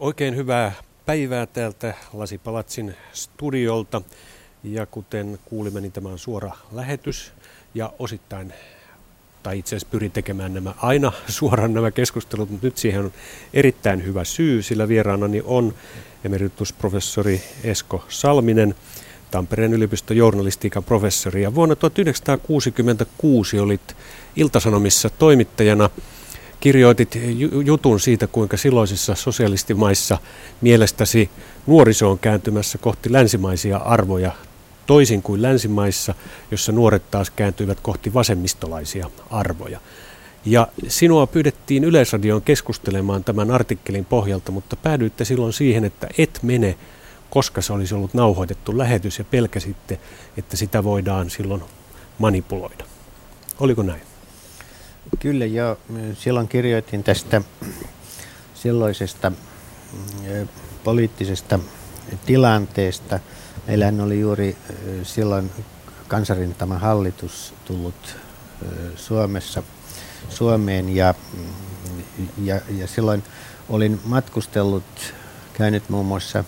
Oikein hyvää päivää täältä Lasipalatsin studiolta. Ja kuten kuulimme, niin tämä on suora lähetys ja osittain, tai itse asiassa pyrin tekemään nämä aina suoraan nämä keskustelut, mutta nyt siihen on erittäin hyvä syy, sillä vieraanani on emeritusprofessori Esko Salminen, Tampereen yliopiston journalistiikan professori. Ja vuonna 1966 olit Iltasanomissa toimittajana kirjoitit jutun siitä, kuinka silloisissa sosialistimaissa mielestäsi nuoriso on kääntymässä kohti länsimaisia arvoja toisin kuin länsimaissa, jossa nuoret taas kääntyivät kohti vasemmistolaisia arvoja. Ja sinua pyydettiin Yleisradioon keskustelemaan tämän artikkelin pohjalta, mutta päädyitte silloin siihen, että et mene, koska se olisi ollut nauhoitettu lähetys ja pelkäsitte, että sitä voidaan silloin manipuloida. Oliko näin? Kyllä joo. Silloin kirjoitin tästä silloisesta poliittisesta tilanteesta. Meillähän oli juuri silloin kansarintama hallitus tullut Suomessa, Suomeen ja, ja, ja silloin olin matkustellut, käynyt muun muassa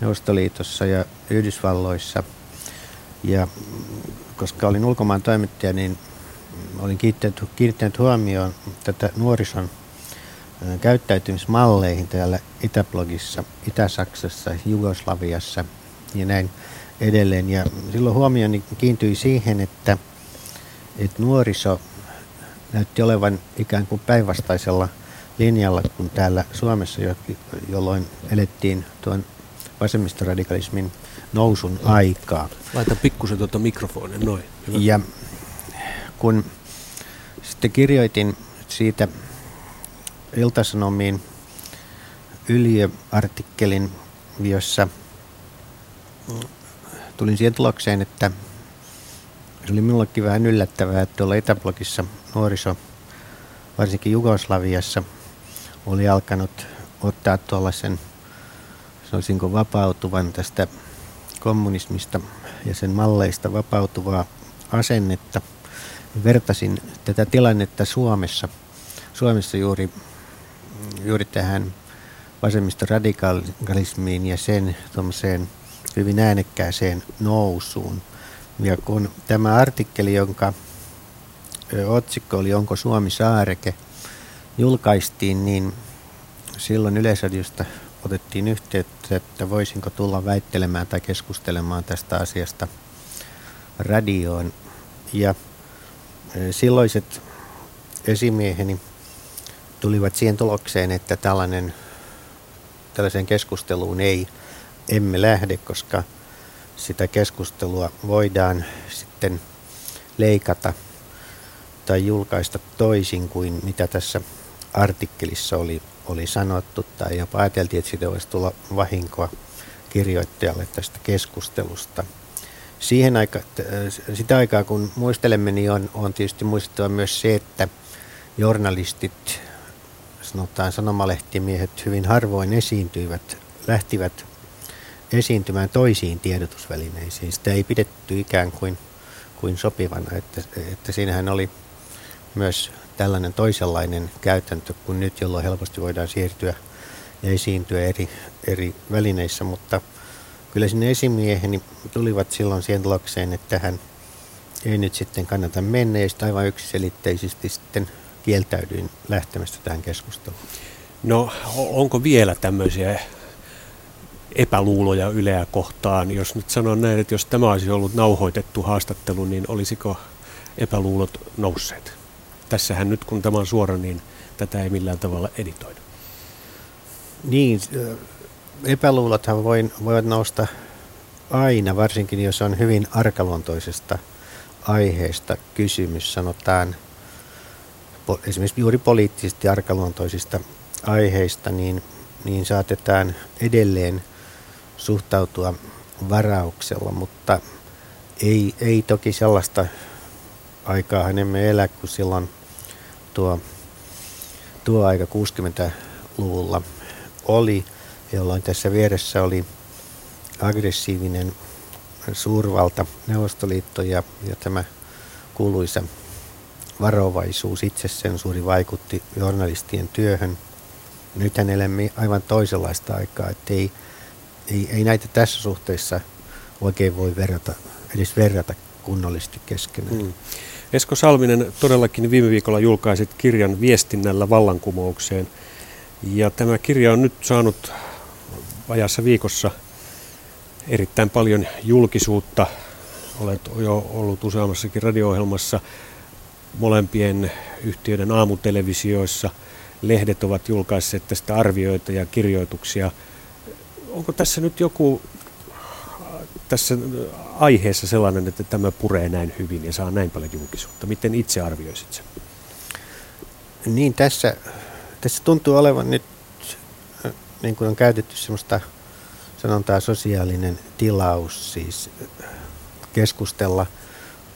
Neuvostoliitossa ja Yhdysvalloissa ja koska olin ulkomaan toimittaja, niin olin kiinnittänyt, kiinnittänyt huomioon tätä nuorison käyttäytymismalleihin täällä Itäblogissa, Itä-Saksassa, Jugoslaviassa ja näin edelleen. Ja silloin huomioni kiintyi siihen, että, että nuoriso näytti olevan ikään kuin päinvastaisella linjalla kuin täällä Suomessa, jolloin elettiin tuon vasemmistoradikalismin nousun aikaa. Laita pikkusen tuota mikrofonia, noin. Hyvä. Ja kun sitten kirjoitin siitä Iltasanomiin ylioartikkelin, jossa tulin siihen tulokseen, että se oli minullekin vähän yllättävää, että tuolla Itäblogissa nuoriso, varsinkin Jugoslaviassa, oli alkanut ottaa tuollaisen, sanoisinko vapautuvan tästä kommunismista ja sen malleista vapautuvaa asennetta – vertasin tätä tilannetta Suomessa, Suomessa juuri, juuri tähän vasemmistoradikalismiin ja sen hyvin äänekkääseen nousuun. Ja kun tämä artikkeli, jonka otsikko oli Onko Suomi saareke, julkaistiin, niin silloin Yleisradiosta otettiin yhteyttä, että voisinko tulla väittelemään tai keskustelemaan tästä asiasta radioon. Ja silloiset esimieheni tulivat siihen tulokseen, että tällainen, tällaiseen keskusteluun ei emme lähde, koska sitä keskustelua voidaan sitten leikata tai julkaista toisin kuin mitä tässä artikkelissa oli, oli sanottu, tai jopa ajateltiin, että siitä voisi tulla vahinkoa kirjoittajalle tästä keskustelusta siihen aika, sitä aikaa kun muistelemme, niin on, on tietysti muistettava myös se, että journalistit, sanotaan sanomalehtimiehet, hyvin harvoin esiintyivät, lähtivät esiintymään toisiin tiedotusvälineisiin. Sitä ei pidetty ikään kuin, kuin sopivana, että, että siinähän oli myös tällainen toisenlainen käytäntö kuin nyt, jolloin helposti voidaan siirtyä ja esiintyä eri, eri välineissä, mutta – kyllä sinne esimieheni tulivat silloin siihen tulokseen, että hän ei nyt sitten kannata mennä ja sitten aivan yksiselitteisesti sitten kieltäydyin lähtemästä tähän keskusteluun. No onko vielä tämmöisiä epäluuloja Yleä kohtaan? Jos nyt sanon näin, että jos tämä olisi ollut nauhoitettu haastattelu, niin olisiko epäluulot nousseet? Tässähän nyt kun tämä on suora, niin tätä ei millään tavalla editoida. Niin, epäluulothan voi, voivat nousta aina, varsinkin jos on hyvin arkaluontoisesta aiheesta kysymys, sanotaan esimerkiksi juuri poliittisesti arkaluontoisista aiheista, niin, niin saatetaan edelleen suhtautua varauksella, mutta ei, ei toki sellaista aikaa emme elä, kun silloin tuo, tuo aika 60-luvulla oli jolloin tässä vieressä oli aggressiivinen suurvalta Neuvostoliitto ja, ja tämä kuuluisa varovaisuus, itsesensuuri vaikutti journalistien työhön. nythän elämme aivan toisenlaista aikaa, että ei, ei, ei näitä tässä suhteessa oikein voi verrata, edes verrata kunnollisesti keskenään. Hmm. Esko Salminen, todellakin viime viikolla julkaisit kirjan Viestinnällä vallankumoukseen. Ja tämä kirja on nyt saanut vajassa viikossa erittäin paljon julkisuutta. Olet jo ollut useammassakin radio-ohjelmassa, molempien yhtiöiden aamutelevisioissa. Lehdet ovat julkaisseet tästä arvioita ja kirjoituksia. Onko tässä nyt joku tässä aiheessa sellainen, että tämä puree näin hyvin ja saa näin paljon julkisuutta? Miten itse arvioisit sen? Niin, tässä, tässä tuntuu olevan nyt, niin kuin on käytetty sellaista sanontaa sosiaalinen tilaus, siis keskustella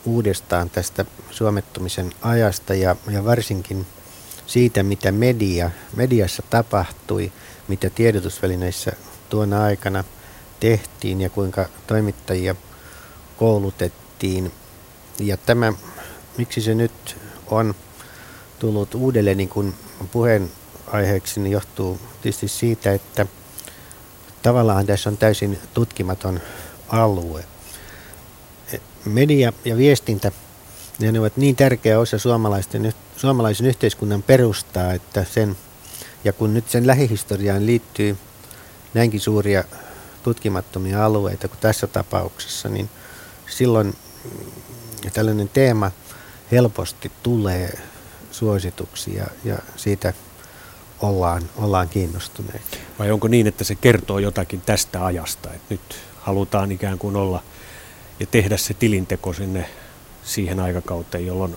uudestaan tästä suomettumisen ajasta ja, ja varsinkin siitä, mitä media, mediassa tapahtui, mitä tiedotusvälineissä tuona aikana tehtiin ja kuinka toimittajia koulutettiin. Ja tämä, miksi se nyt on tullut uudelleen niin kuin puheenaiheeksi, niin johtuu tietysti siitä, että tavallaan tässä on täysin tutkimaton alue. Media ja viestintä ne ovat niin tärkeä osa suomalaisten, suomalaisen yhteiskunnan perustaa, että sen, ja kun nyt sen lähihistoriaan liittyy näinkin suuria tutkimattomia alueita kuin tässä tapauksessa, niin silloin mm, tällainen teema helposti tulee suosituksia ja siitä ollaan, ollaan kiinnostuneita. Vai onko niin, että se kertoo jotakin tästä ajasta, että nyt halutaan ikään kuin olla ja tehdä se tilinteko sinne siihen aikakauteen, jolloin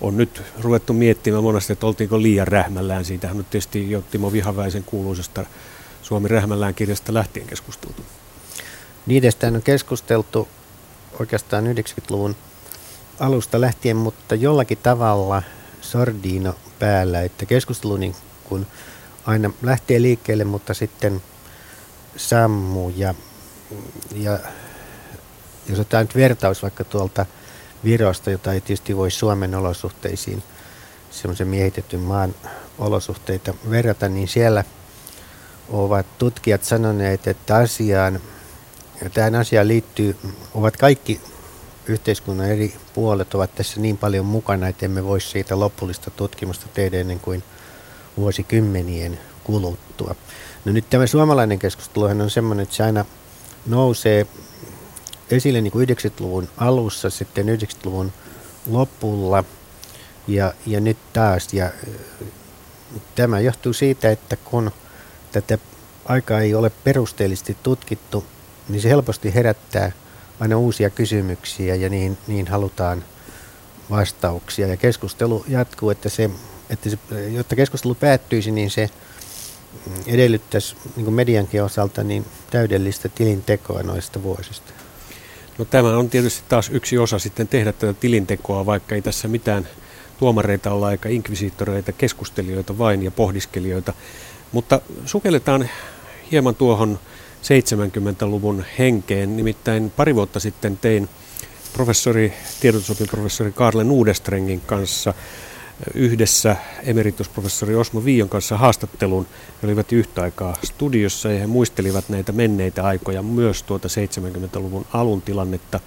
on nyt ruvettu miettimään monesti, että oltiinko liian rähmällään. Siitähän nyt tietysti jo Timo Vihaväisen kuuluisesta Suomi rähmällään kirjasta lähtien keskusteltu. Niidestä on keskusteltu oikeastaan 90-luvun alusta lähtien, mutta jollakin tavalla Sordino päällä, että keskustelu niin kun aina lähtee liikkeelle, mutta sitten sammuu ja, ja jos otetaan nyt vertaus vaikka tuolta Virosta, jota ei tietysti voi Suomen olosuhteisiin, semmoisen miehitetyn maan olosuhteita verrata, niin siellä ovat tutkijat sanoneet, että asiaan, tähän asiaan liittyy, ovat kaikki yhteiskunnan eri puolet ovat tässä niin paljon mukana, että emme voi siitä lopullista tutkimusta tehdä ennen kuin vuosikymmenien kuluttua. No nyt tämä suomalainen keskustelu on semmoinen, että se aina nousee esille niin kuin 90-luvun alussa, sitten 90-luvun lopulla ja, ja nyt taas. Ja tämä johtuu siitä, että kun tätä aikaa ei ole perusteellisesti tutkittu, niin se helposti herättää aina uusia kysymyksiä ja niin, niin halutaan vastauksia. Ja keskustelu jatkuu, että, se, että se, jotta keskustelu päättyisi, niin se edellyttäisi niin mediankin osalta niin täydellistä tilintekoa noista vuosista. No tämä on tietysti taas yksi osa sitten tehdä tätä tilintekoa, vaikka ei tässä mitään tuomareita olla eikä inkvisiittoreita, keskustelijoita vain ja pohdiskelijoita. Mutta sukelletaan hieman tuohon 70-luvun henkeen. Nimittäin pari vuotta sitten tein professori, tiedotusopin professori Karle Nuudestrengin kanssa yhdessä emeritusprofessori Osmo Viion kanssa haastattelun. He olivat yhtä aikaa studiossa ja he muistelivat näitä menneitä aikoja, myös tuota 70-luvun alun tilannetta.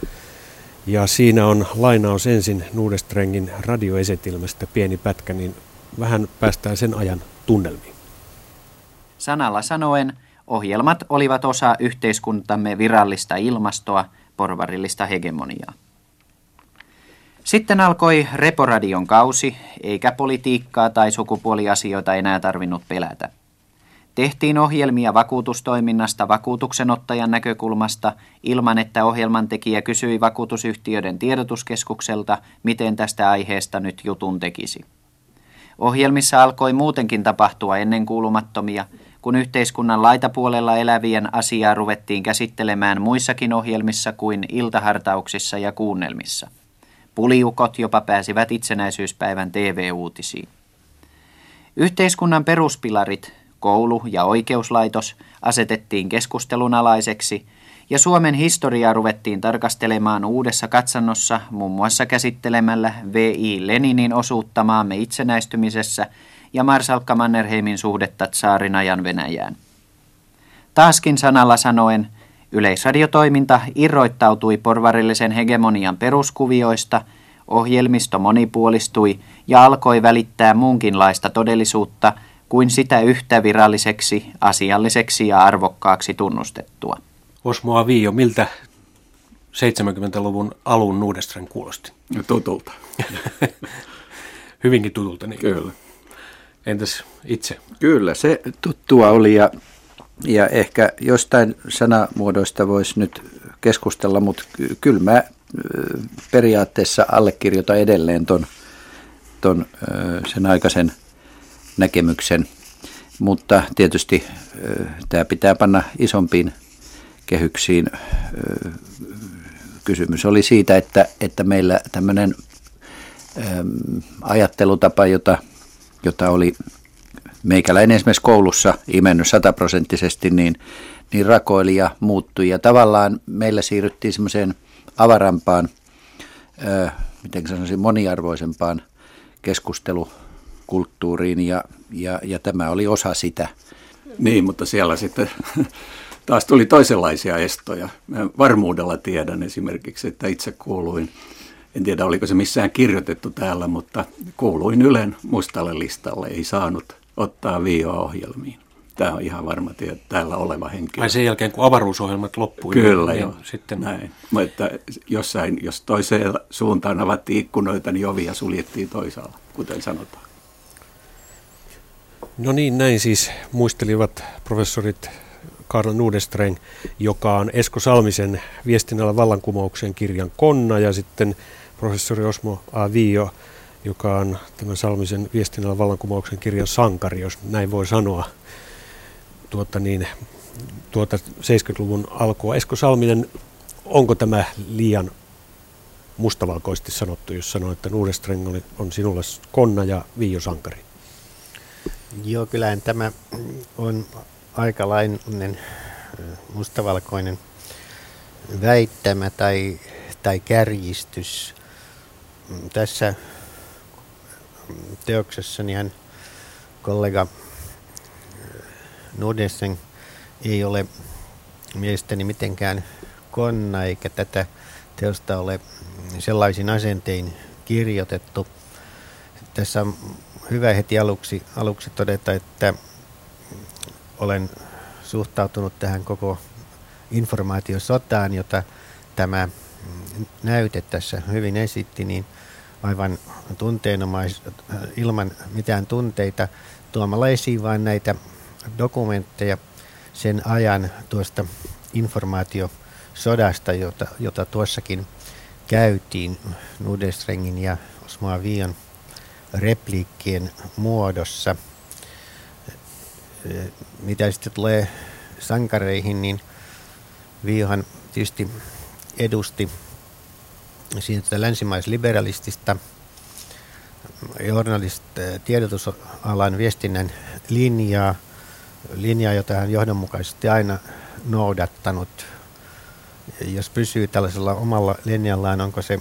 Ja siinä on lainaus ensin Nuudestrengin radioesetilmästä pieni pätkä, niin vähän päästään sen ajan tunnelmiin. Sanalla sanoen, ohjelmat olivat osa yhteiskuntamme virallista ilmastoa, porvarillista hegemoniaa. Sitten alkoi Reporadion kausi, eikä politiikkaa tai sukupuoliasioita enää tarvinnut pelätä. Tehtiin ohjelmia vakuutustoiminnasta vakuutuksenottajan näkökulmasta ilman, että ohjelman tekijä kysyi vakuutusyhtiöiden tiedotuskeskukselta, miten tästä aiheesta nyt jutun tekisi. Ohjelmissa alkoi muutenkin tapahtua ennenkuulumattomia, kun yhteiskunnan laitapuolella elävien asiaa ruvettiin käsittelemään muissakin ohjelmissa kuin iltahartauksissa ja kuunnelmissa. Puliukot jopa pääsivät itsenäisyyspäivän TV-uutisiin. Yhteiskunnan peruspilarit, koulu ja oikeuslaitos, asetettiin keskustelun alaiseksi ja Suomen historiaa ruvettiin tarkastelemaan uudessa katsannossa muun muassa käsittelemällä V.I. Leninin osuutta maamme itsenäistymisessä ja Marsalkka Mannerheimin suhdetta tsaarin ajan Venäjään. Taaskin sanalla sanoen, yleisradiotoiminta irroittautui porvarillisen hegemonian peruskuvioista, ohjelmisto monipuolistui ja alkoi välittää muunkinlaista todellisuutta kuin sitä yhtä viralliseksi, asialliseksi ja arvokkaaksi tunnustettua. Osmo Avio, miltä 70-luvun alun Nudestren kuulosti? No, tutulta. Hyvinkin tutulta, niin. Kyllä. Entäs itse? Kyllä, se tuttua oli ja, ja ehkä jostain sanamuodoista voisi nyt keskustella, mutta kyllä mä periaatteessa allekirjoitan edelleen ton, ton sen aikaisen näkemyksen, mutta tietysti tämä pitää panna isompiin kehyksiin. Kysymys oli siitä, että, että meillä tämmöinen ajattelutapa, jota, jota oli meikäläinen esimerkiksi koulussa imennyt sataprosenttisesti, niin, niin rakoili ja muuttui. Ja tavallaan meillä siirryttiin semmoiseen avarampaan, miten sanoisin, moniarvoisempaan keskustelukulttuuriin ja, ja, ja tämä oli osa sitä. Niin, mutta siellä sitten taas tuli toisenlaisia estoja. Mä varmuudella tiedän esimerkiksi, että itse kuuluin, en tiedä oliko se missään kirjoitettu täällä, mutta kuuluin Ylen mustalle listalle, ei saanut ottaa viio-ohjelmiin. Tämä on ihan varma tieto, täällä oleva henkilö. Ai sen jälkeen, kun avaruusohjelmat loppui. Kyllä, niin, joo. Sitten... Näin. Mutta jossain, jos toiseen suuntaan avattiin ikkunoita, niin ovia suljettiin toisaalla, kuten sanotaan. No niin, näin siis muistelivat professorit Karl Nudestreng, joka on Esko Salmisen viestinnällä vallankumouksen kirjan Konna ja sitten professori Osmo A. Viio, joka on tämän Salmisen viestinnällä vallankumouksen kirjan sankari, jos näin voi sanoa tuota niin, tuota 70-luvun alkua. Esko Salminen, onko tämä liian mustavalkoisesti sanottu, jos sanoo, että Nuudestreng on sinulle konna ja Viio Sankari? Joo, kyllähän tämä on aikalainen mustavalkoinen väittämä tai, tai kärjistys. Tässä teoksessani hän kollega Nordesen ei ole mielestäni mitenkään konna, eikä tätä teosta ole sellaisin asentein kirjoitettu. Tässä on hyvä heti aluksi, aluksi todeta, että olen suhtautunut tähän koko informaatiosotaan, jota tämä näyte tässä hyvin esitti, niin aivan tunteenomais, ilman mitään tunteita tuomalla esiin vain näitä dokumentteja sen ajan tuosta informaatiosodasta, jota, jota tuossakin käytiin Nudestrengin ja Osmaa Vion repliikkien muodossa. Mitä sitten tulee sankareihin, niin Viohan tietysti edusti siitä länsimaisliberalistista journalist, tiedotusalan viestinnän linjaa, linjaa, jota hän johdonmukaisesti aina noudattanut. Jos pysyy tällaisella omalla linjallaan, onko se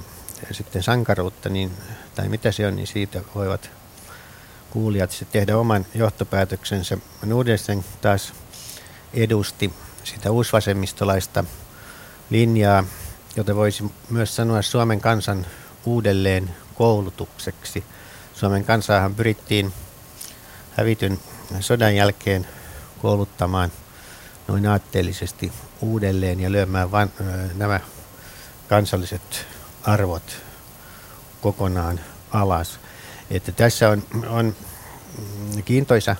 sitten sankaruutta, niin, tai mitä se on, niin siitä voivat kuulijat tehdä oman johtopäätöksensä. Nudelsen taas edusti sitä uusvasemmistolaista linjaa, jota voisi myös sanoa Suomen kansan uudelleen koulutukseksi. Suomen kansaahan pyrittiin hävityn sodan jälkeen kouluttamaan noin aatteellisesti uudelleen ja lyömään van, nämä kansalliset arvot kokonaan alas. Että tässä on, on kiintoisa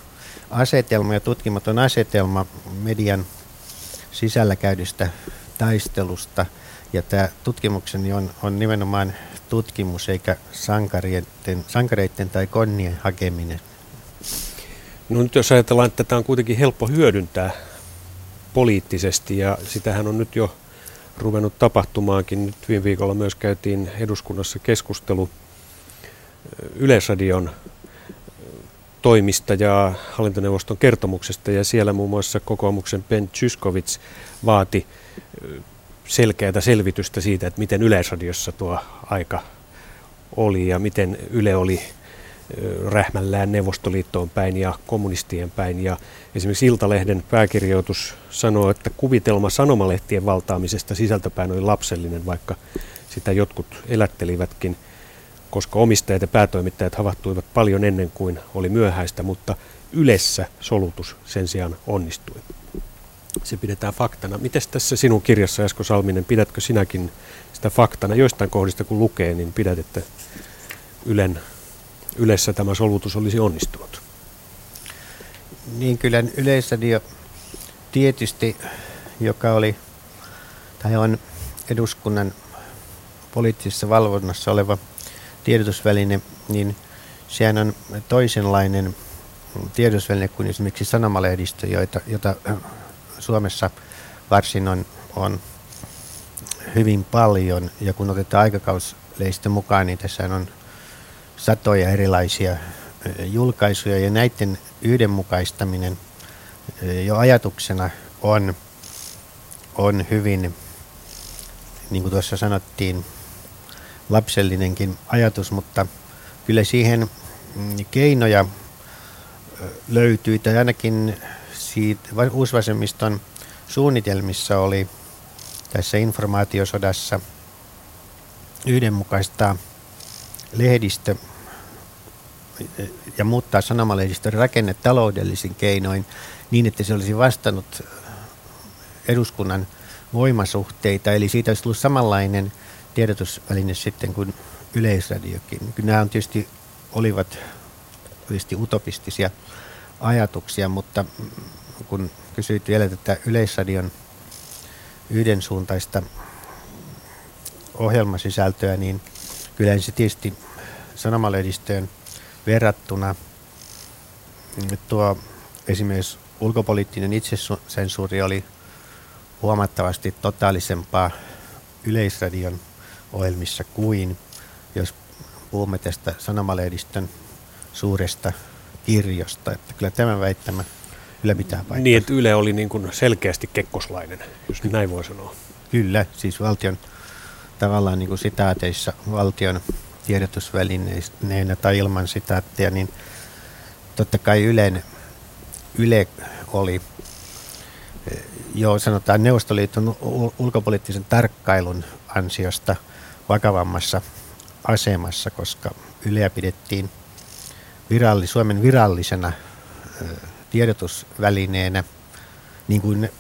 asetelma ja tutkimaton asetelma median sisällä käydystä taistelusta. Ja tämä tutkimukseni on, on nimenomaan tutkimus eikä sankareiden, sankareiden tai konnien hakeminen. No nyt jos ajatellaan, että tätä on kuitenkin helppo hyödyntää poliittisesti ja sitähän on nyt jo ruvennut tapahtumaankin. Nyt viime viikolla myös käytiin eduskunnassa keskustelu Yleisradion toimista ja hallintoneuvoston kertomuksesta ja siellä muun muassa kokoomuksen Ben Tyskovits vaati selkeää selvitystä siitä, että miten Yleisradiossa tuo aika oli ja miten Yle oli rähmällään Neuvostoliittoon päin ja kommunistien päin. Ja esimerkiksi Iltalehden pääkirjoitus sanoo, että kuvitelma sanomalehtien valtaamisesta sisältäpäin oli lapsellinen, vaikka sitä jotkut elättelivätkin, koska omistajat ja päätoimittajat havahtuivat paljon ennen kuin oli myöhäistä, mutta yleessä solutus sen sijaan onnistui. Se pidetään faktana. Miten tässä sinun kirjassa, Esko Salminen, pidätkö sinäkin sitä faktana? Joistain kohdista kun lukee, niin pidät, että Ylen, Ylessä tämä solutus olisi onnistunut. Niin kyllä Yleisradio tietysti, joka oli tai on eduskunnan poliittisessa valvonnassa oleva tiedotusväline, niin sehän on toisenlainen tiedotusväline kuin esimerkiksi sanomalehdistö, joita, jota Suomessa varsin on, on hyvin paljon. Ja kun otetaan aikakausleistä mukaan, niin tässä on satoja erilaisia julkaisuja. Ja näiden yhdenmukaistaminen jo ajatuksena on, on hyvin, niin kuin tuossa sanottiin, lapsellinenkin ajatus, mutta kyllä siihen mm, keinoja löytyi, tai ainakin siitä uusvasemmiston suunnitelmissa oli tässä informaatiosodassa yhdenmukaista lehdistö ja muuttaa sanomalehdistön rakenne taloudellisin keinoin niin, että se olisi vastannut eduskunnan voimasuhteita. Eli siitä olisi tullut samanlainen tiedotusväline sitten kuin yleisradiokin. Kyllä nämä on tietysti olivat tietysti utopistisia ajatuksia, mutta kun kysyit vielä tätä yleisradion yhdensuuntaista ohjelmasisältöä, niin kyllä se tietysti sanomalehdistöön verrattuna tuo esimerkiksi ulkopoliittinen itsesensuuri oli huomattavasti totaalisempaa yleisradion ohjelmissa kuin jos puhumme tästä sanomalehdistön suuresta kirjosta. Että kyllä tämä väittämä kyllä pitää paikkaa. Niin, että Yle oli niin kuin selkeästi kekkoslainen, jos näin voi sanoa. Kyllä, siis valtion tavallaan niin kuin sitaateissa valtion tiedotusvälineenä tai ilman sitaattia, niin totta kai Ylen, Yle oli eh, jo sanotaan Neuvostoliiton ulkopoliittisen tarkkailun ansiosta vakavammassa asemassa, koska Yleä pidettiin viralli, Suomen virallisena tiedotusvälineenä, niin kuin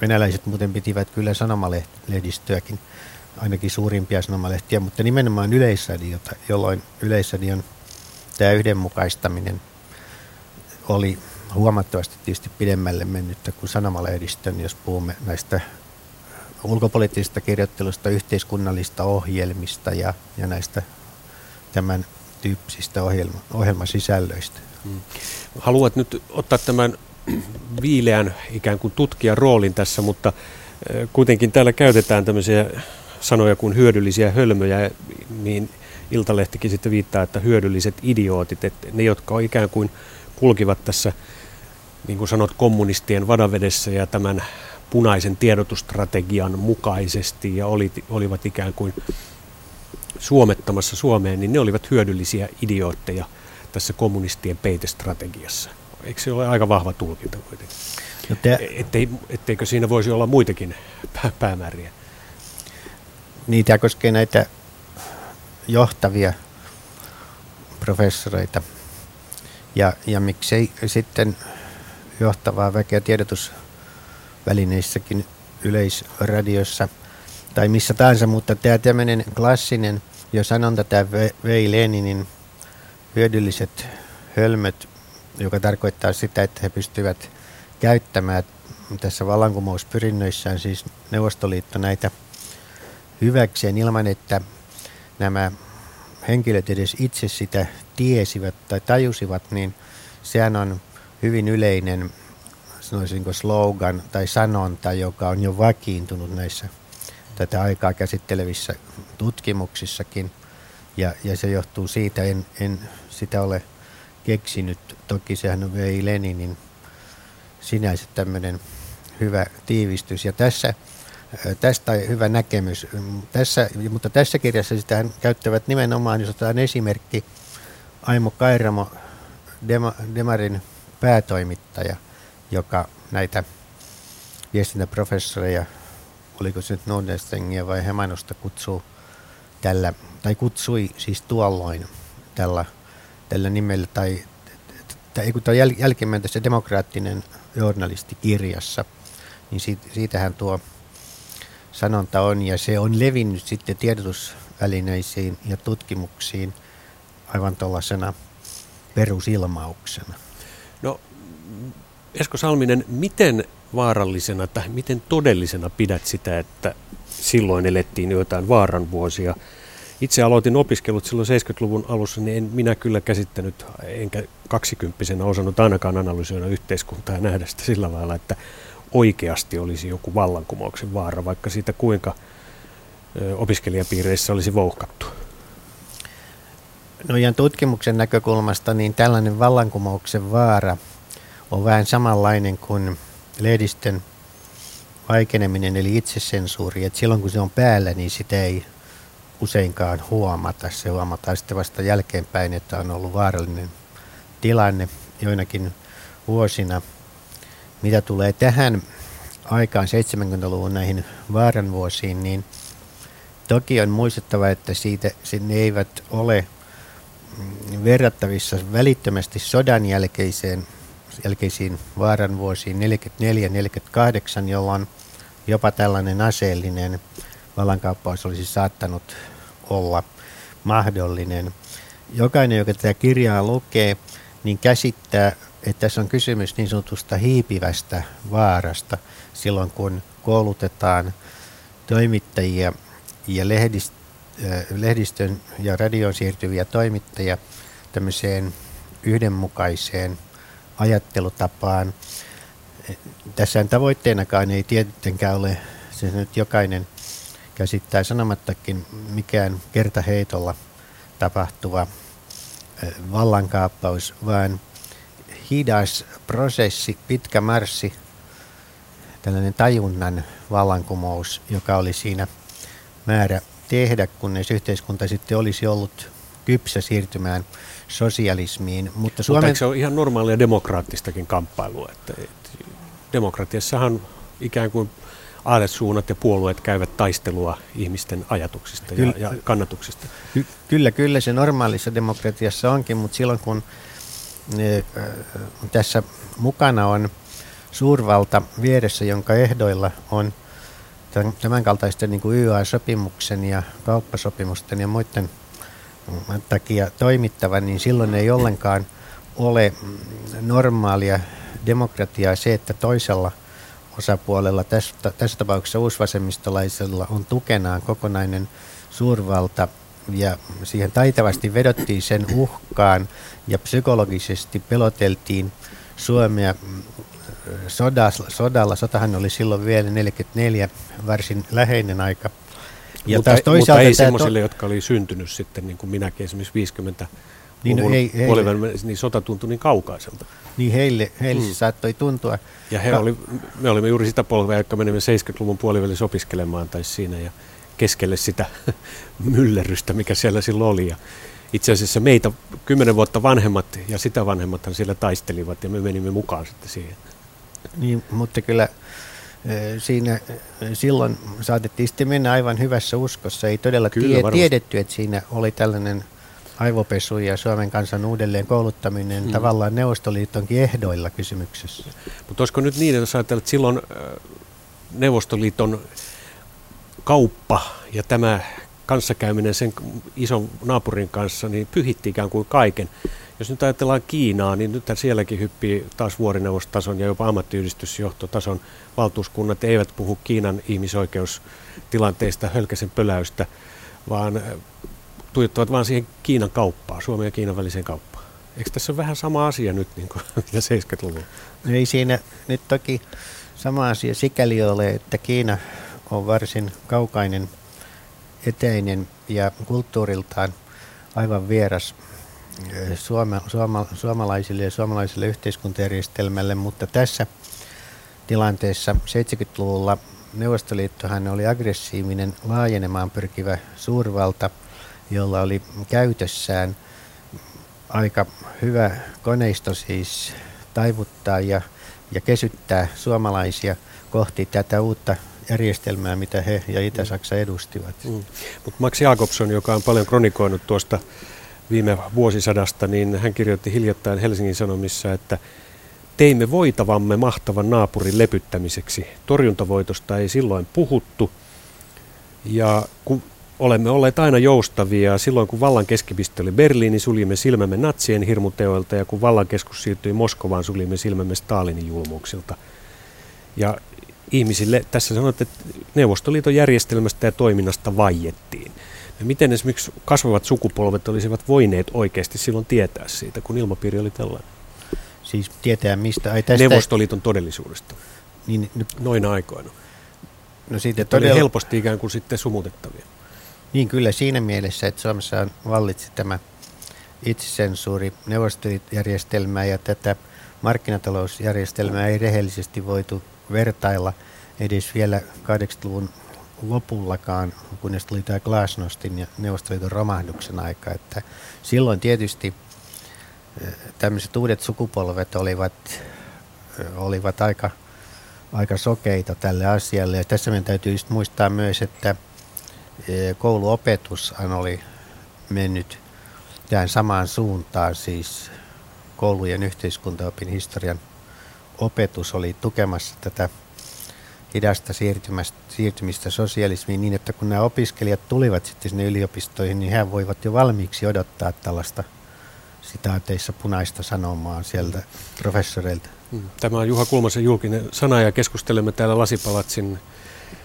venäläiset muuten pitivät kyllä sanomalehdistöäkin, ainakin suurimpia sanomalehtiä, mutta nimenomaan yleisradiota, jolloin yleisradion tämä yhdenmukaistaminen oli huomattavasti tietysti pidemmälle mennyttä kuin sanomalehdistön, jos puhumme näistä ulkopoliittisista kirjoittelusta, yhteiskunnallista ohjelmista ja, ja näistä tämän tyyppisistä ohjelma, ohjelmasisällöistä. Hmm. Haluat nyt ottaa tämän viileän ikään kuin tutkijan roolin tässä, mutta kuitenkin täällä käytetään tämmöisiä sanoja kuin hyödyllisiä hölmöjä, niin Iltalehtikin sitten viittaa, että hyödylliset idiootit, että ne, jotka ikään kuin kulkivat tässä, niin kuin sanot, kommunistien vadavedessä ja tämän punaisen tiedotustrategian mukaisesti ja oli, olivat ikään kuin suomettamassa Suomeen, niin ne olivat hyödyllisiä idiootteja tässä kommunistien peitestrategiassa. Eikö se ole aika vahva tulkinta kuitenkin? No te... Ettei, etteikö siinä voisi olla muitakin päämääriä? Niin, tämä koskee näitä johtavia professoreita. Ja, ja miksei sitten johtavaa väkeä tiedotusvälineissäkin yleisradiossa – tai missä tahansa, mutta tämä tämmöinen klassinen, jo sanonta tämä Vei Leninin hyödylliset hölmöt, joka tarkoittaa sitä, että he pystyvät käyttämään tässä vallankumouspyrinnöissään siis Neuvostoliitto näitä hyväkseen ilman, että nämä henkilöt edes itse sitä tiesivät tai tajusivat, niin sehän on hyvin yleinen sanoisinko slogan tai sanonta, joka on jo vakiintunut näissä tätä aikaa käsittelevissä tutkimuksissakin. Ja, ja se johtuu siitä, en, en sitä ole keksinyt. Toki sehän vei Leninin sinänsä tämmöinen hyvä tiivistys. Ja tässä, tästä hyvä näkemys. Tässä, mutta tässä kirjassa sitä käyttävät nimenomaan, jos otetaan esimerkki Aimo Kairamo, Dema, Demarin päätoimittaja, joka näitä viestintäprofessoreja, oliko se nyt Nordenstengia vai Hemanosta kutsuu tällä, tai kutsui siis tuolloin tällä, tällä nimellä, tai, kun tämä jäl, jälkimmäinen tässä demokraattinen journalisti kirjassa, niin siitä, siitähän tuo sanonta on, ja se on levinnyt sitten tiedotusvälineisiin ja tutkimuksiin aivan tuollaisena perusilmauksena. No, Esko Salminen, miten vaarallisena tai miten todellisena pidät sitä, että silloin elettiin joitain vaaran vuosia? Itse aloitin opiskelut silloin 70-luvun alussa, niin en minä kyllä käsittänyt, enkä kaksikymppisenä osannut ainakaan analysoida yhteiskuntaa ja nähdä sitä sillä lailla, että oikeasti olisi joku vallankumouksen vaara, vaikka siitä kuinka opiskelijapiireissä olisi vouhkattu. No ihan tutkimuksen näkökulmasta niin tällainen vallankumouksen vaara on vähän samanlainen kuin lehdistön vaikeneminen eli itsesensuuri. Et silloin kun se on päällä, niin sitä ei useinkaan huomata. Se huomataan sitten vasta jälkeenpäin, että on ollut vaarallinen tilanne joinakin vuosina. Mitä tulee tähän aikaan 70-luvun näihin vaaran vuosiin, niin toki on muistettava, että siitä sinne eivät ole verrattavissa välittömästi sodan jälkeiseen, jälkeisiin vaaran vuosiin 44-48, jolloin jopa tällainen aseellinen vallankaappaus olisi saattanut olla mahdollinen. Jokainen, joka tätä kirjaa lukee, niin käsittää että tässä on kysymys niin sanotusta hiipivästä vaarasta silloin, kun koulutetaan toimittajia ja lehdistön ja radion siirtyviä toimittajia tämmöiseen yhdenmukaiseen ajattelutapaan. Tässä tavoitteenakaan ei tietenkään ole, se nyt jokainen käsittää sanomattakin mikään kertaheitolla tapahtuva vallankaappaus, vaan hidas prosessi, pitkä marssi, tällainen tajunnan vallankumous, joka oli siinä määrä tehdä, kunnes yhteiskunta sitten olisi ollut kypsä siirtymään sosialismiin. Mutta, Suomen... Mutta se on ihan normaalia demokraattistakin kamppailua? Että, että demokratiassahan ikään kuin aatesuunnat ja puolueet käyvät taistelua ihmisten ajatuksista kyllä, ja, ja kannatuksista. Ky- kyllä, kyllä se normaalissa demokratiassa onkin, mutta silloin kun tässä mukana on suurvalta vieressä, jonka ehdoilla on tämänkaltaisten niin kuin YA-sopimuksen ja kauppasopimusten ja muiden takia toimittava, niin silloin ei ollenkaan ole normaalia demokratiaa se, että toisella osapuolella, tässä, tässä tapauksessa uusvasemmistolaisella, on tukenaan kokonainen suurvalta, ja siihen taitavasti vedottiin sen uhkaan ja psykologisesti peloteltiin Suomea mm, sodalla. sodalla. Sotahan oli silloin vielä 44 varsin läheinen aika. Ja mutta, taas toisaalta mutta ei semmoisille, to... jotka oli syntynyt sitten, niin kuin minäkin esimerkiksi 50 niin, no, ei, heille, niin sota tuntui niin kaukaiselta. Niin heille, heille mm. se saattoi tuntua. Ja he oli, me olimme juuri sitä polvea, jotka menimme 70-luvun puolivälissä opiskelemaan tai siinä. Ja keskelle sitä myllerrystä, mikä siellä silloin oli. Ja itse asiassa meitä kymmenen vuotta vanhemmat ja sitä vanhemmathan siellä taistelivat ja me menimme mukaan sitten siihen. Niin, mutta kyllä siinä silloin saatettiin sitten mennä aivan hyvässä uskossa. Ei todella Kyllä, tie, tiedetty, että siinä oli tällainen aivopesu ja Suomen kansan uudelleen kouluttaminen mm. tavallaan Neuvostoliitonkin ehdoilla kysymyksessä. Mutta olisiko nyt niin, että jos ajatellaan, että silloin Neuvostoliiton kauppa ja tämä kanssakäyminen sen ison naapurin kanssa, niin pyhitti ikään kuin kaiken. Jos nyt ajatellaan Kiinaa, niin nyt sielläkin hyppii taas vuorineuvostason ja jopa ammattiyhdistysjohtotason valtuuskunnat eivät puhu Kiinan ihmisoikeustilanteista, hölkäsen pöläystä, vaan tuijottavat vain siihen Kiinan kauppaan, Suomen ja Kiinan väliseen kauppaan. Eikö tässä ole vähän sama asia nyt niin kuin 70-luvulla? Ei siinä nyt toki sama asia sikäli ole, että Kiina on varsin kaukainen, eteinen ja kulttuuriltaan aivan vieras eh, suoma, suoma, suomalaisille ja suomalaiselle yhteiskuntajärjestelmälle, mutta tässä tilanteessa 70-luvulla Neuvostoliittohan oli aggressiivinen laajenemaan pyrkivä suurvalta, jolla oli käytössään aika hyvä koneisto siis taivuttaa ja, ja kesyttää suomalaisia kohti tätä uutta järjestelmää, mitä he ja Itä-Saksa edustivat. Mm. Mutta Max Jakobson, joka on paljon kronikoinut tuosta viime vuosisadasta, niin hän kirjoitti hiljattain Helsingin Sanomissa, että teimme voitavamme mahtavan naapurin lepyttämiseksi. Torjuntavoitosta ei silloin puhuttu. Ja kun olemme olleet aina joustavia, silloin kun vallan keskipiste oli Berliini, suljimme silmämme natsien hirmuteoilta ja kun vallan keskus siirtyi Moskovaan, suljimme silmämme Stalinin julmuuksilta. Ja ihmisille, tässä sanoit, että Neuvostoliiton järjestelmästä ja toiminnasta vaiettiin. Ja miten esimerkiksi kasvavat sukupolvet olisivat voineet oikeasti silloin tietää siitä, kun ilmapiiri oli tällainen? Siis tietää mistä? Ai tästä... Neuvostoliiton todellisuudesta. Niin, Noina aikoina. No siitä todella... helposti ikään kuin sitten sumutettavia. Niin kyllä siinä mielessä, että Suomessa vallitsi tämä itsesensuuri neuvostoliitjärjestelmää ja tätä markkinatalousjärjestelmää ei rehellisesti voitu vertailla edes vielä 80-luvun lopullakaan, kunnes tuli tämä Glasnostin ja Neuvostoliiton romahduksen aika. Että silloin tietysti tämmöiset uudet sukupolvet olivat, olivat aika, aika sokeita tälle asialle. Ja tässä meidän täytyy muistaa myös, että kouluopetus oli mennyt tähän samaan suuntaan, siis koulujen yhteiskuntaopin historian opetus oli tukemassa tätä hidasta siirtymistä sosialismiin niin, että kun nämä opiskelijat tulivat sitten sinne yliopistoihin, niin he voivat jo valmiiksi odottaa tällaista sitaateissa punaista sanomaa sieltä professoreilta. Mm. Tämä on Juha Kulmasen julkinen sana ja keskustelemme täällä Lasipalatsin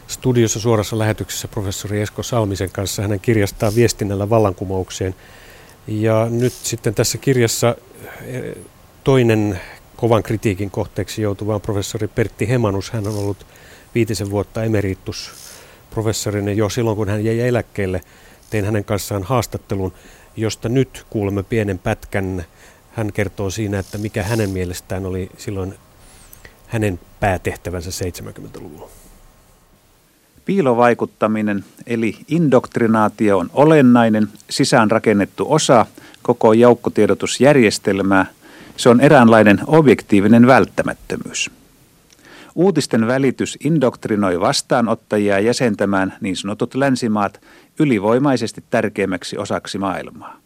studiossa suorassa lähetyksessä professori Esko Salmisen kanssa hänen kirjastaan Viestinnällä vallankumoukseen. Ja nyt sitten tässä kirjassa eh, toinen kovan kritiikin kohteeksi joutuva professori Pertti Hemanus. Hän on ollut viitisen vuotta emeritus professorina jo silloin, kun hän jäi eläkkeelle. Tein hänen kanssaan haastattelun, josta nyt kuulemme pienen pätkän. Hän kertoo siinä, että mikä hänen mielestään oli silloin hänen päätehtävänsä 70-luvulla. Piilovaikuttaminen eli indoktrinaatio on olennainen sisäänrakennettu osa koko joukkotiedotusjärjestelmää. Se on eräänlainen objektiivinen välttämättömyys. Uutisten välitys indoktrinoi vastaanottajia jäsentämään niin sanotut länsimaat ylivoimaisesti tärkeimmäksi osaksi maailmaa.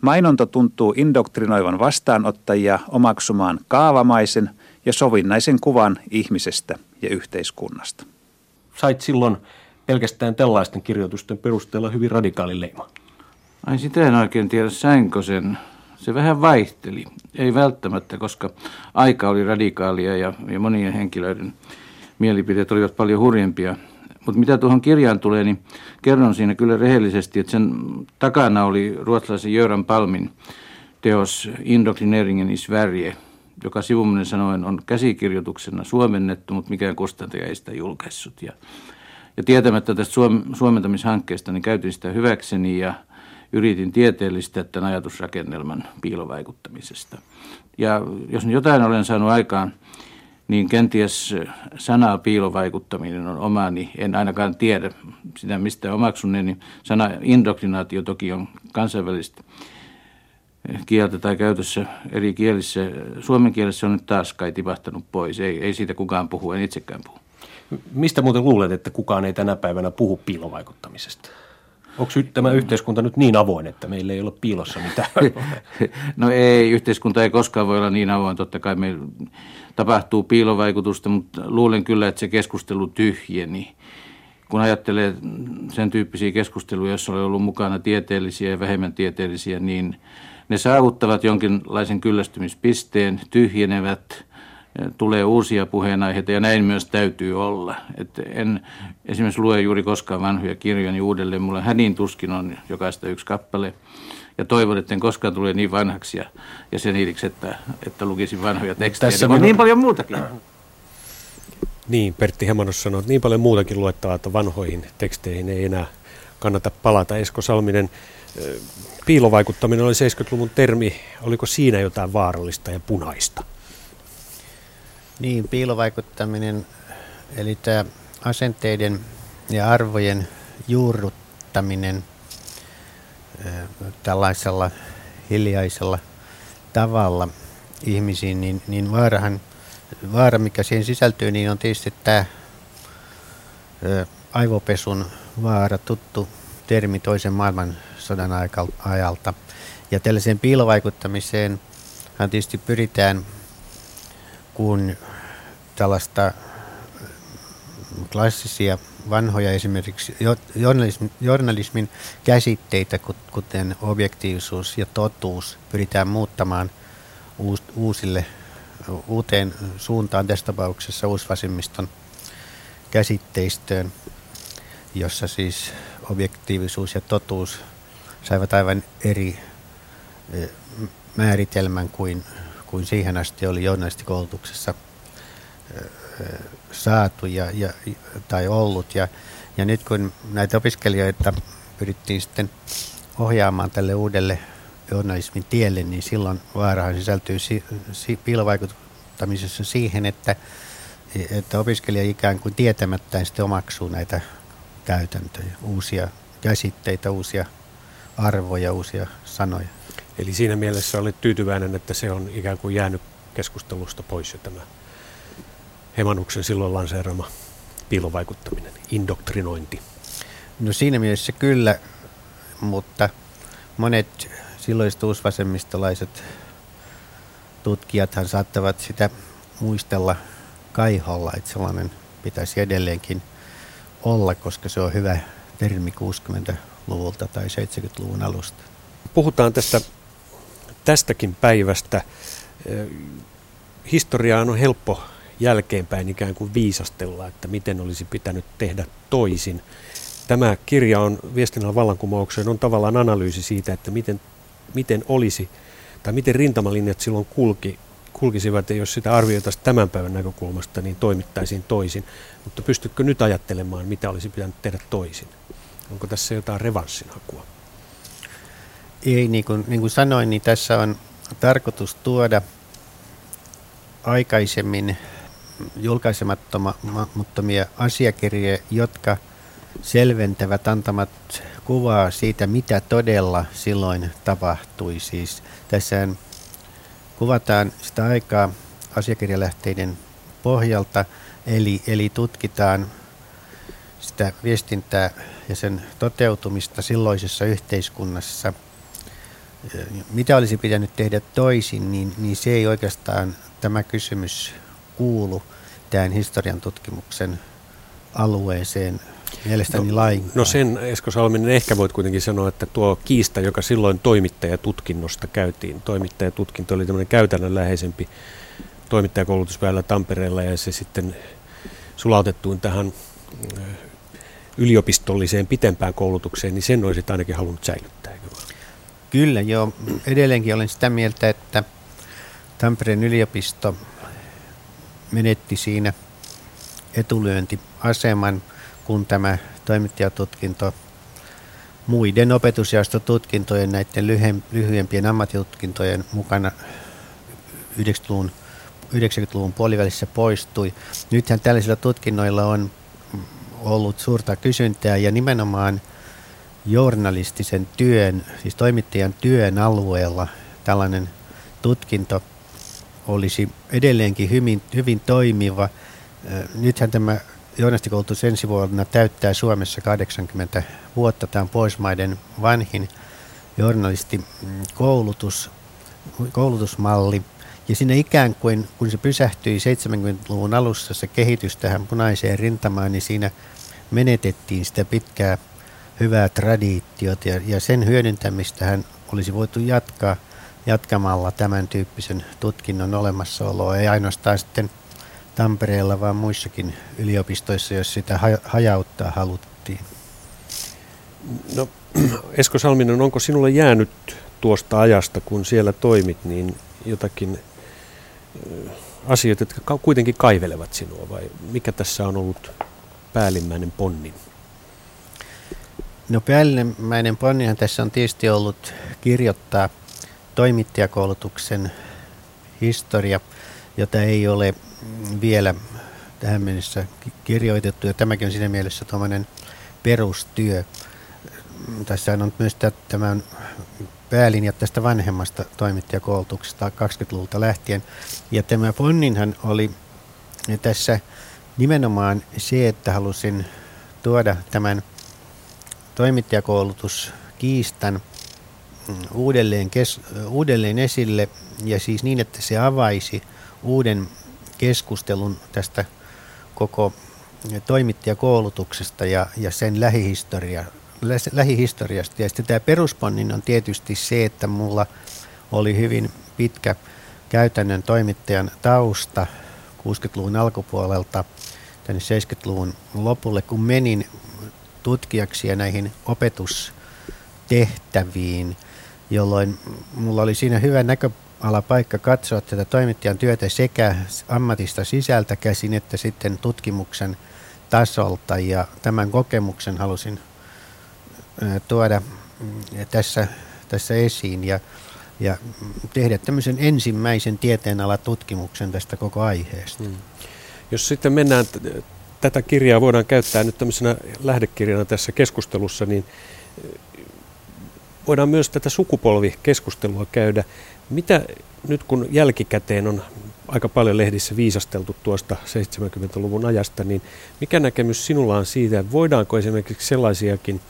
Mainonta tuntuu indoktrinoivan vastaanottajia omaksumaan kaavamaisen ja sovinnaisen kuvan ihmisestä ja yhteiskunnasta. Sait silloin pelkästään tällaisten kirjoitusten perusteella hyvin radikaalin leima. Ai sitä en oikein tiedä, sainkö sen se vähän vaihteli. Ei välttämättä, koska aika oli radikaalia ja, ja monien henkilöiden mielipiteet olivat paljon hurjempia. Mutta mitä tuohon kirjaan tulee, niin kerron siinä kyllä rehellisesti, että sen takana oli ruotsalaisen Jöran Palmin teos Indoctrineringen i Sverige, joka sivuminen sanoen on käsikirjoituksena suomennettu, mutta mikään kustantaja ei sitä julkaissut. Ja, ja tietämättä tästä suom- suomentamishankkeesta, niin käytin sitä hyväkseni ja – yritin tieteellistä tämän ajatusrakennelman piilovaikuttamisesta. Ja jos jotain olen saanut aikaan, niin kenties sana piilovaikuttaminen on omani. En ainakaan tiedä sitä mistä omaksuneen, niin sana indoktrinaatio toki on kansainvälistä kieltä tai käytössä eri kielissä. Suomen kielessä on nyt taas kai tipahtanut pois. Ei, ei siitä kukaan puhu, en itsekään puhu. Mistä muuten luulet, että kukaan ei tänä päivänä puhu piilovaikuttamisesta? Onko tämä yhteiskunta nyt niin avoin, että meillä ei ole piilossa mitään? No ei, yhteiskunta ei koskaan voi olla niin avoin. Totta kai meillä tapahtuu piilovaikutusta, mutta luulen kyllä, että se keskustelu tyhjeni. Kun ajattelee sen tyyppisiä keskusteluja, joissa on ollut mukana tieteellisiä ja vähemmän tieteellisiä, niin ne saavuttavat jonkinlaisen kyllästymispisteen, tyhjenevät – tulee uusia puheenaiheita ja näin myös täytyy olla. Et en esimerkiksi lue juuri koskaan vanhoja kirjoja niin uudelleen. Mulla hänin tuskin on jokaista yksi kappale. Ja toivon, että en koskaan tule niin vanhaksi ja, ja seniliksi, että, että lukisin vanhoja tekstejä. Tässä niin, niin paljon muutakin. Niin, Pertti Hemanos sanoi, että niin paljon muutakin luettavaa, että vanhoihin teksteihin ei enää kannata palata. Esko Salminen, piilovaikuttaminen oli 70-luvun termi. Oliko siinä jotain vaarallista ja punaista? Niin, piilovaikuttaminen, eli tämä asenteiden ja arvojen juurruttaminen tällaisella hiljaisella tavalla ihmisiin, niin, niin vaarahan, vaara, mikä siihen sisältyy, niin on tietysti tämä aivopesun vaara, tuttu termi toisen maailmansodan ajalta. Ja tällaiseen piilovaikuttamiseen hän tietysti pyritään, kun tällaista klassisia vanhoja esimerkiksi journalismin, journalismin käsitteitä, kuten objektiivisuus ja totuus, pyritään muuttamaan uus, uusille, uuteen suuntaan, tässä tapauksessa uusvasemmiston käsitteistöön, jossa siis objektiivisuus ja totuus saivat aivan eri määritelmän kuin, kuin siihen asti oli journalistikoulutuksessa saatu ja, ja, tai ollut. Ja, ja nyt kun näitä opiskelijoita pyrittiin sitten ohjaamaan tälle uudelle journalismin tielle, niin silloin vaarahan sisältyy si, si, piilovaikuttamisessa siihen, että, että opiskelija ikään kuin tietämättäin sitten omaksuu näitä käytäntöjä, uusia käsitteitä, uusia arvoja, uusia sanoja. Eli siinä mielessä olet tyytyväinen, että se on ikään kuin jäänyt keskustelusta pois jo tämä Hemanuksen silloin lanseerama piilovaikuttaminen, indoktrinointi? No siinä mielessä kyllä, mutta monet silloiset uusvasemmistolaiset tutkijathan saattavat sitä muistella kaiholla, että sellainen pitäisi edelleenkin olla, koska se on hyvä termi 60-luvulta tai 70-luvun alusta. Puhutaan tästä, tästäkin päivästä. Historiaan on helppo jälkeenpäin ikään kuin viisastella, että miten olisi pitänyt tehdä toisin. Tämä kirja on viestinnän vallankumoukseen on tavallaan analyysi siitä, että miten, miten olisi tai miten rintamalinjat silloin kulki, kulkisivat ja jos sitä arvioitaisiin tämän päivän näkökulmasta, niin toimittaisiin toisin. Mutta pystytkö nyt ajattelemaan, mitä olisi pitänyt tehdä toisin? Onko tässä jotain revanssinhakua? Ei, niin kuin, niin kuin sanoin, niin tässä on tarkoitus tuoda aikaisemmin julkaisemattomia asiakirjoja, jotka selventävät antamat kuvaa siitä, mitä todella silloin tapahtui. Siis tässä kuvataan sitä aikaa asiakirjalähteiden pohjalta, eli, eli tutkitaan sitä viestintää ja sen toteutumista silloisessa yhteiskunnassa. Mitä olisi pitänyt tehdä toisin, niin, niin se ei oikeastaan tämä kysymys kuulu tämän historian tutkimuksen alueeseen mielestäni no, lainkaan. No sen Esko Salminen ehkä voit kuitenkin sanoa, että tuo kiista, joka silloin toimittajatutkinnosta käytiin, toimittajatutkinto oli tämmöinen käytännönläheisempi toimittajakoulutuspäivällä Tampereella ja se sitten sulautettuin tähän yliopistolliseen pitempään koulutukseen, niin sen olisit ainakin halunnut säilyttää? Kyllä, joo. Edelleenkin olen sitä mieltä, että Tampereen yliopisto menetti siinä etulyöntiaseman, kun tämä toimittajatutkinto muiden opetusjaostotutkintojen, näiden lyhyempien ammattitutkintojen mukana 90-luvun, 90-luvun puolivälissä poistui. Nythän tällaisilla tutkinnoilla on ollut suurta kysyntää ja nimenomaan journalistisen työn, siis toimittajan työn alueella tällainen tutkinto – olisi edelleenkin hyvin, hyvin toimiva. Nythän tämä journalistikoulutus ensi vuonna täyttää Suomessa 80 vuotta. Tämä on Pohjoismaiden vanhin journalistikoulutus, koulutusmalli. Ja sinne ikään kuin, kun se pysähtyi 70-luvun alussa se kehitys tähän punaiseen rintamaan, niin siinä menetettiin sitä pitkää hyvää traditiota ja, ja sen hyödyntämistähän olisi voitu jatkaa – jatkamalla tämän tyyppisen tutkinnon olemassaoloa, ei ainoastaan sitten Tampereella, vaan muissakin yliopistoissa, jos sitä hajauttaa haluttiin. No, Esko Salminen, onko sinulle jäänyt tuosta ajasta, kun siellä toimit, niin jotakin asioita, jotka kuitenkin kaivelevat sinua, vai mikä tässä on ollut päällimmäinen ponni? No päällimmäinen ponnihan tässä on tietysti ollut kirjoittaa – toimittajakoulutuksen historia, jota ei ole vielä tähän mennessä kirjoitettu. Ja tämäkin on siinä mielessä tuommoinen perustyö. tässä on myös tämän päälinjat tästä vanhemmasta toimittajakoulutuksesta 20-luvulta lähtien. Ja tämä ponninhan oli tässä nimenomaan se, että halusin tuoda tämän toimittajakoulutuskiistan uudelleen, kes, uudelleen esille ja siis niin, että se avaisi uuden keskustelun tästä koko toimittajakoulutuksesta ja, ja sen lähihistoria, lähihistoriasta. Ja sitten tämä perusponnin on tietysti se, että mulla oli hyvin pitkä käytännön toimittajan tausta 60-luvun alkupuolelta tänne 70-luvun lopulle, kun menin tutkijaksi ja näihin opetustehtäviin, jolloin mulla oli siinä hyvä näköalapaikka katsoa tätä toimittajan työtä sekä ammatista sisältä käsin että sitten tutkimuksen tasolta. Ja tämän kokemuksen halusin tuoda mm, tässä, tässä esiin. Ja, ja tehdä tämmöisen ensimmäisen tieteenalatutkimuksen tästä koko aiheesta. Hmm. Jos sitten mennään, tätä kirjaa voidaan käyttää nyt tämmöisenä lähdekirjana tässä keskustelussa, niin voidaan myös tätä sukupolvikeskustelua käydä. Mitä nyt kun jälkikäteen on aika paljon lehdissä viisasteltu tuosta 70-luvun ajasta, niin mikä näkemys sinulla on siitä, voidaanko esimerkiksi sellaisiakin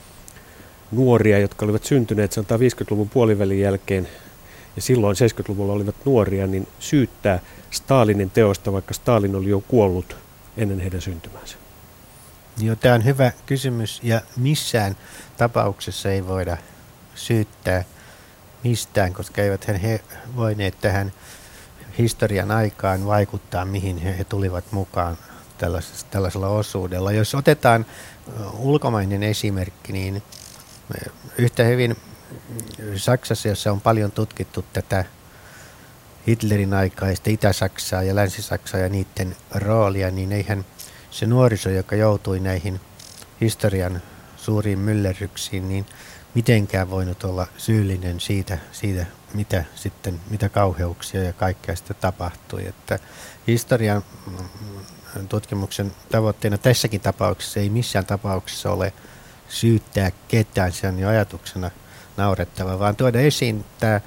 nuoria, jotka olivat syntyneet 150-luvun puolivälin jälkeen ja silloin 70-luvulla olivat nuoria, niin syyttää Stalinin teosta, vaikka Stalin oli jo kuollut ennen heidän syntymäänsä? Joo, tämä on hyvä kysymys ja missään tapauksessa ei voida syyttää mistään, koska eivät he voineet tähän historian aikaan vaikuttaa, mihin he, tulivat mukaan tällaisella osuudella. Jos otetaan ulkomainen esimerkki, niin yhtä hyvin Saksassa, jossa on paljon tutkittu tätä Hitlerin aikaista Itä-Saksaa ja Länsi-Saksaa ja niiden roolia, niin eihän se nuoriso, joka joutui näihin historian suuriin myllerryksiin, niin mitenkään voinut olla syyllinen siitä, siitä mitä, sitten, mitä kauheuksia ja kaikkea sitten tapahtui. Että historian mm, tutkimuksen tavoitteena tässäkin tapauksessa ei missään tapauksessa ole syyttää ketään, se on jo ajatuksena naurettava, vaan tuoda esiin tämä,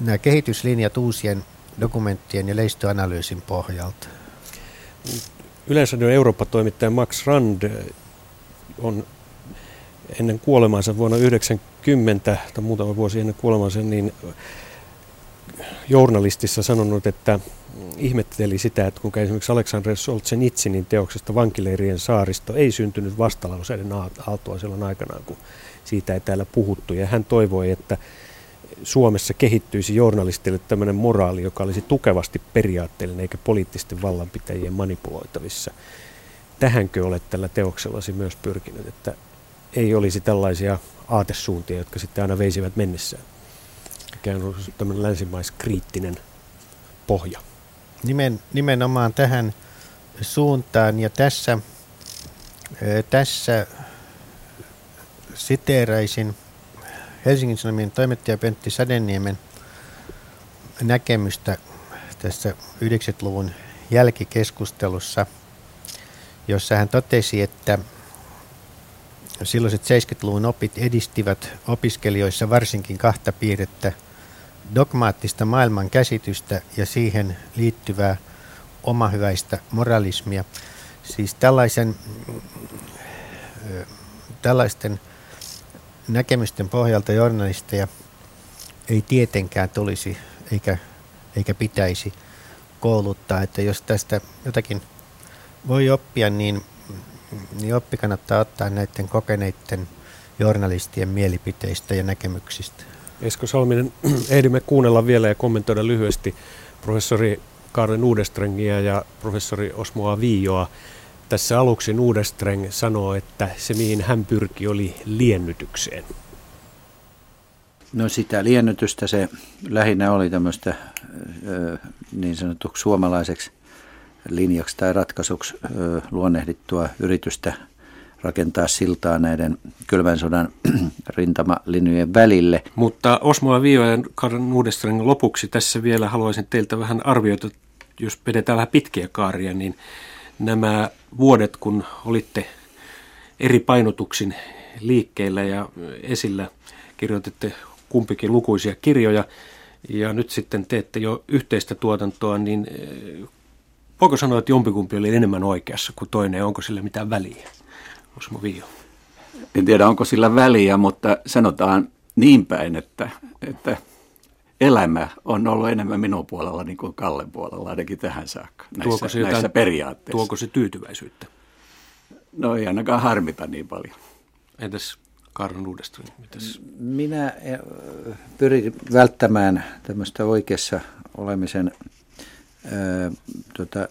nämä kehityslinjat uusien dokumenttien ja leistöanalyysin pohjalta. Yleisradion Eurooppa-toimittaja Max Rand on ennen kuolemaansa vuonna 1990 tai muutama vuosi ennen kuolemaansa, niin journalistissa sanonut, että ihmetteli sitä, että kun esimerkiksi Aleksandr Solzhenitsinin teoksesta Vankileirien saaristo ei syntynyt vastalauseiden aaltoa silloin aikanaan, kun siitä ei täällä puhuttu. Ja hän toivoi, että Suomessa kehittyisi journalistille tämmöinen moraali, joka olisi tukevasti periaatteellinen eikä poliittisten vallanpitäjien manipuloitavissa. Tähänkö olet tällä teoksellasi myös pyrkinyt, että ei olisi tällaisia aatesuuntia, jotka sitten aina veisivät mennessään? Mikä on tämmöinen länsimaiskriittinen pohja. Nimen, nimenomaan tähän suuntaan ja tässä, tässä siteeraisin Helsingin Sanomien toimittaja Pentti Sadenniemen näkemystä tässä 90-luvun jälkikeskustelussa, jossa hän totesi, että silloiset 70-luvun opit edistivät opiskelijoissa varsinkin kahta piirrettä, dogmaattista maailman käsitystä ja siihen liittyvää omahyväistä moralismia. Siis tällaisen, tällaisten näkemysten pohjalta journalisteja ei tietenkään tulisi eikä, eikä pitäisi kouluttaa, että jos tästä jotakin voi oppia, niin, niin oppi kannattaa ottaa näiden kokeneiden journalistien mielipiteistä ja näkemyksistä. Esko Salminen, ehdimme kuunnella vielä ja kommentoida lyhyesti professori Kaaren Uudestrengia ja professori Osmoa Viioa. Tässä aluksi Udestreng sanoo, että se mihin hän pyrki oli liennytykseen. No sitä liennytystä se lähinnä oli tämmöistä niin sanotuksi suomalaiseksi linjaksi tai ratkaisuksi luonnehdittua yritystä rakentaa siltaa näiden kylmän sodan rintamalinjojen välille. Mutta Osmo Vio ja Karin Uudestren lopuksi tässä vielä haluaisin teiltä vähän arvioida, jos vedetään vähän pitkiä kaaria, niin nämä vuodet, kun olitte eri painotuksin liikkeellä ja esillä. Kirjoititte kumpikin lukuisia kirjoja ja nyt sitten teette jo yhteistä tuotantoa, niin eh, voiko sanoa, että jompikumpi oli enemmän oikeassa kuin toinen, onko sillä mitään väliä? Osmo Vio. En tiedä, onko sillä väliä, mutta sanotaan niin päin, että, että elämä on ollut enemmän minun puolella niin kuin Kallen puolella, ainakin tähän saakka, näissä, tuoko se näissä jotain, periaatteissa. Tuoko se tyytyväisyyttä? No ei ainakaan harmita niin paljon. Entäs Karl uudestaan? Mitäs? Minä eh, pyrin välttämään tämmöistä oikeassa olemisen ää, tota,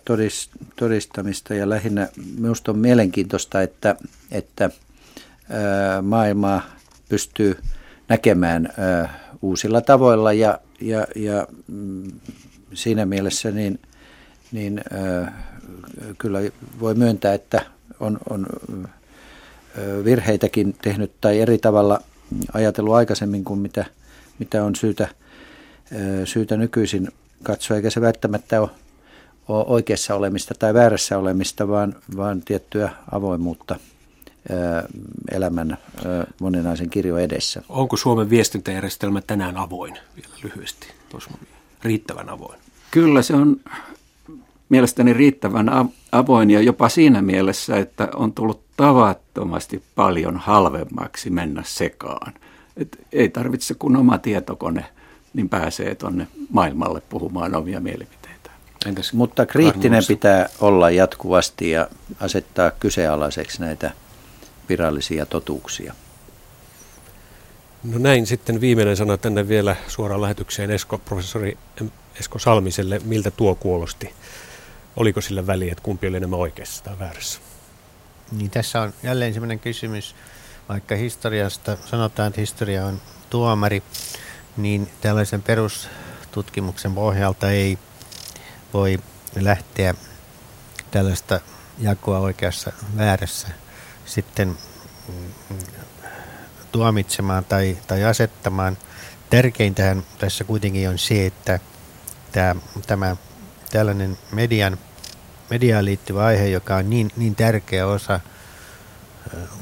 todistamista ja lähinnä minusta on mielenkiintoista, että, että ää, maailmaa pystyy näkemään ää, uusilla tavoilla ja, ja, ja mm, siinä mielessä niin, niin kyllä voi myöntää, että on, on virheitäkin tehnyt tai eri tavalla ajatellut aikaisemmin kuin mitä, mitä on syytä, syytä nykyisin katsoa, eikä se välttämättä ole, ole oikeassa olemista tai väärässä olemista, vaan, vaan tiettyä avoimuutta elämän moninaisen kirjo edessä. Onko Suomen viestintäjärjestelmä tänään avoin vielä lyhyesti? Riittävän avoin? Kyllä se on mielestäni riittävän avoin ja jopa siinä mielessä, että on tullut tavattomasti paljon halvemmaksi mennä sekaan. Et ei tarvitse kun oma tietokone, niin pääsee tuonne maailmalle puhumaan omia mielipiteitä. Entäs Mutta kriittinen pitää olla jatkuvasti ja asettaa kyseenalaiseksi näitä virallisia totuuksia. No näin sitten viimeinen sana tänne vielä suoraan lähetykseen Esko, professori Esko Salmiselle. Miltä tuo kuulosti? Oliko sillä väliä, että kumpi oli enemmän oikeassa tai väärässä? Niin tässä on jälleen sellainen kysymys, vaikka historiasta sanotaan, että historia on tuomari, niin tällaisen perustutkimuksen pohjalta ei voi lähteä tällaista jakoa oikeassa väärässä sitten mm, tuomitsemaan tai, tai asettamaan. Tärkeintähän tässä kuitenkin on se, että tämä, tämä tällainen median mediaan liittyvä aihe, joka on niin, niin tärkeä osa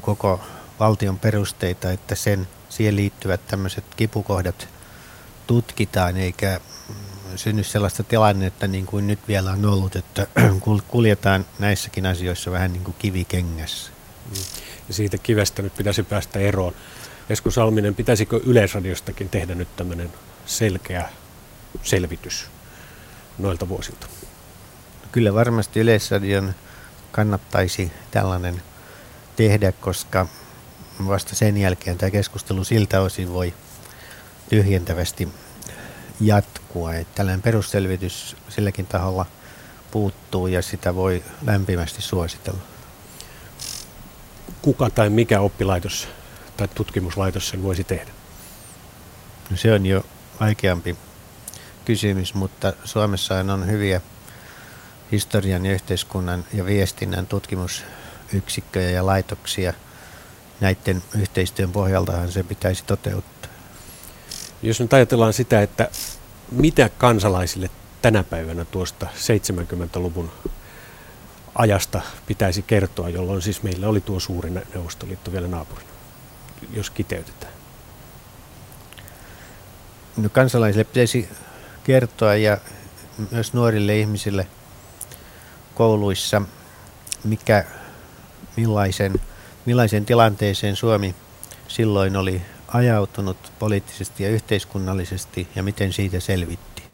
koko valtion perusteita, että sen, siihen liittyvät tämmöiset kipukohdat tutkitaan, eikä mm, synny sellaista tilannetta niin kuin nyt vielä on ollut, että kuljetaan näissäkin asioissa vähän niin kuin kivikengässä. Ja siitä kivestä nyt pitäisi päästä eroon. Esko Salminen, pitäisikö Yleisradiostakin tehdä nyt tämmöinen selkeä selvitys noilta vuosilta? kyllä varmasti Yleisradion kannattaisi tällainen tehdä, koska vasta sen jälkeen tämä keskustelu siltä osin voi tyhjentävästi jatkua. Että tällainen perusselvitys silläkin taholla puuttuu ja sitä voi lämpimästi suositella. Kuka tai mikä oppilaitos tai tutkimuslaitos sen voisi tehdä? No se on jo vaikeampi kysymys, mutta Suomessa on hyviä historian ja yhteiskunnan ja viestinnän tutkimusyksikköjä ja laitoksia. Näiden yhteistyön pohjaltahan se pitäisi toteuttaa. Jos nyt ajatellaan sitä, että mitä kansalaisille tänä päivänä tuosta 70-luvun ajasta pitäisi kertoa, jolloin siis meillä oli tuo suuri Neuvostoliitto vielä naapurina, jos kiteytetään? No kansalaisille pitäisi kertoa ja myös nuorille ihmisille kouluissa, mikä, millaisen, millaisen tilanteeseen Suomi silloin oli ajautunut poliittisesti ja yhteiskunnallisesti ja miten siitä selvittiin.